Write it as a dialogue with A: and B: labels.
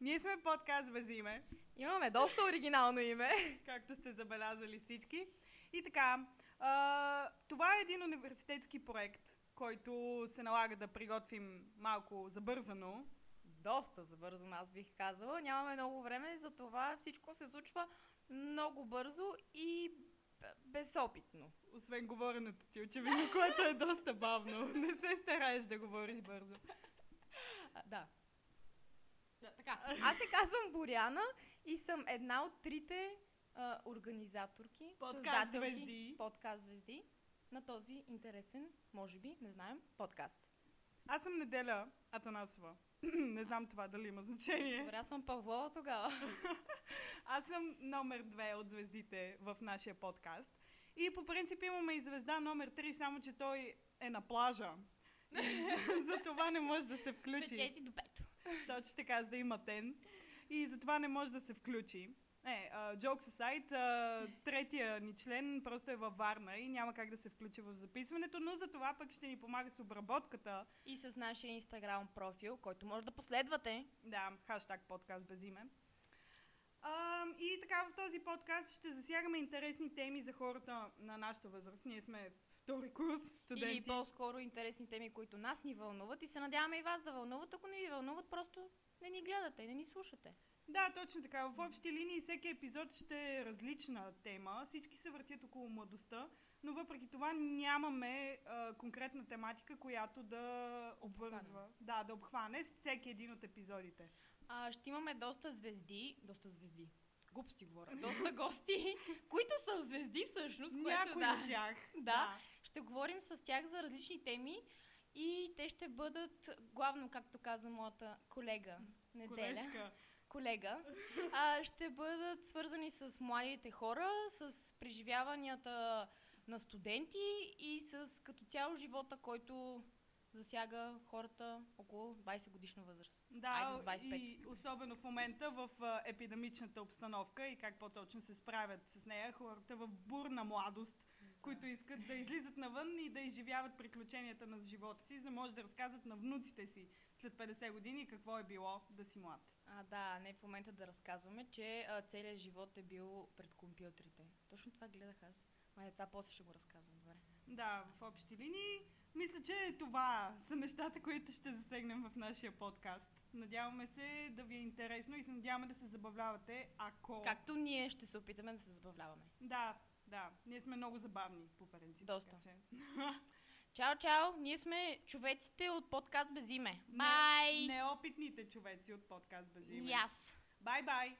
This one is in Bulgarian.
A: Ние сме подкаст без име,
B: Имаме доста оригинално име.
A: както сте забелязали всички. И така, а, това е един университетски проект, който се налага да приготвим малко забързано.
B: Доста забързано, аз бих казала. Нямаме много време, затова всичко се случва много бързо и безопитно.
A: Освен говоренето ти, очевидно, което е доста бавно. Не се стараеш да говориш бързо.
B: А, да. Да. Така, аз се казвам Боряна и съм една от трите а, организаторки,
A: Подкаст звезди.
B: подкаст звезди на този интересен, може би, не знаем, подкаст.
A: Аз съм Неделя Атанасова. Не знам това дали има значение.
B: Добре, аз съм Павлова тогава.
A: Аз съм номер две от звездите в нашия подкаст. И по принцип имаме и звезда номер 3, само че той е на плажа. за това не може да се включи.
B: Пече до пето.
A: Точно така, за да има тен. И затова не може да се включи. Е, Jokes aside, а, третия ни член просто е във Варна и няма как да се включи в записването, но за това пък ще ни помага с обработката.
B: И с нашия инстаграм профил, който може да последвате.
A: Да, хаштаг подкаст без име. А, и така в този подкаст ще засягаме интересни теми за хората на нашата възраст. Ние сме втори курс студенти.
B: Или по-скоро интересни теми, които нас ни вълнуват и се надяваме и вас да вълнуват. Ако не ви вълнуват, просто не ни гледате, не ни слушате.
A: Да, точно така. В общи линии всеки епизод ще е различна тема. Всички се въртят около младостта, но въпреки това нямаме а, конкретна тематика, която да обвързва. Да, да обхване всеки един от епизодите.
B: А, ще имаме доста звезди, доста звезди, глупости говоря, доста гости, които са звезди всъщност, което
A: Някои
B: да.
A: от тях.
B: Да. Ще говорим с тях за различни теми и те ще бъдат, главно, както каза моята колега Неделя,
A: Колежка.
B: колега, а, ще бъдат свързани с младите хора, с преживяванията на студенти и с като цяло живота, който засяга хората около 20 годишна възраст.
A: Да,
B: Айде, 25.
A: и особено в момента в епидемичната обстановка и как по-точно се справят с нея хората в бурна младост, които искат да излизат навън и да изживяват приключенията на живота си, за да може да разказват на внуците си след 50 години какво е било да си млад.
B: А, да, не в момента да разказваме, че а, целият живот е бил пред компютрите. Точно това гледах аз. Ма, това после ще го разказвам, добре.
A: Да, в общи линии. Мисля, че това са нещата, които ще засегнем в нашия подкаст. Надяваме се да ви е интересно и се надяваме да се забавлявате, ако...
B: Както ние ще се опитаме да се забавляваме.
A: Да, да. Ние сме много забавни, по принцип.
B: Доста.
A: така че.
B: Чао, чао! Ние сме човеците от подкаст без име.
A: Не-
B: Бай!
A: Неопитните човеци от подкаст без име.
B: И аз.
A: Бай-бай!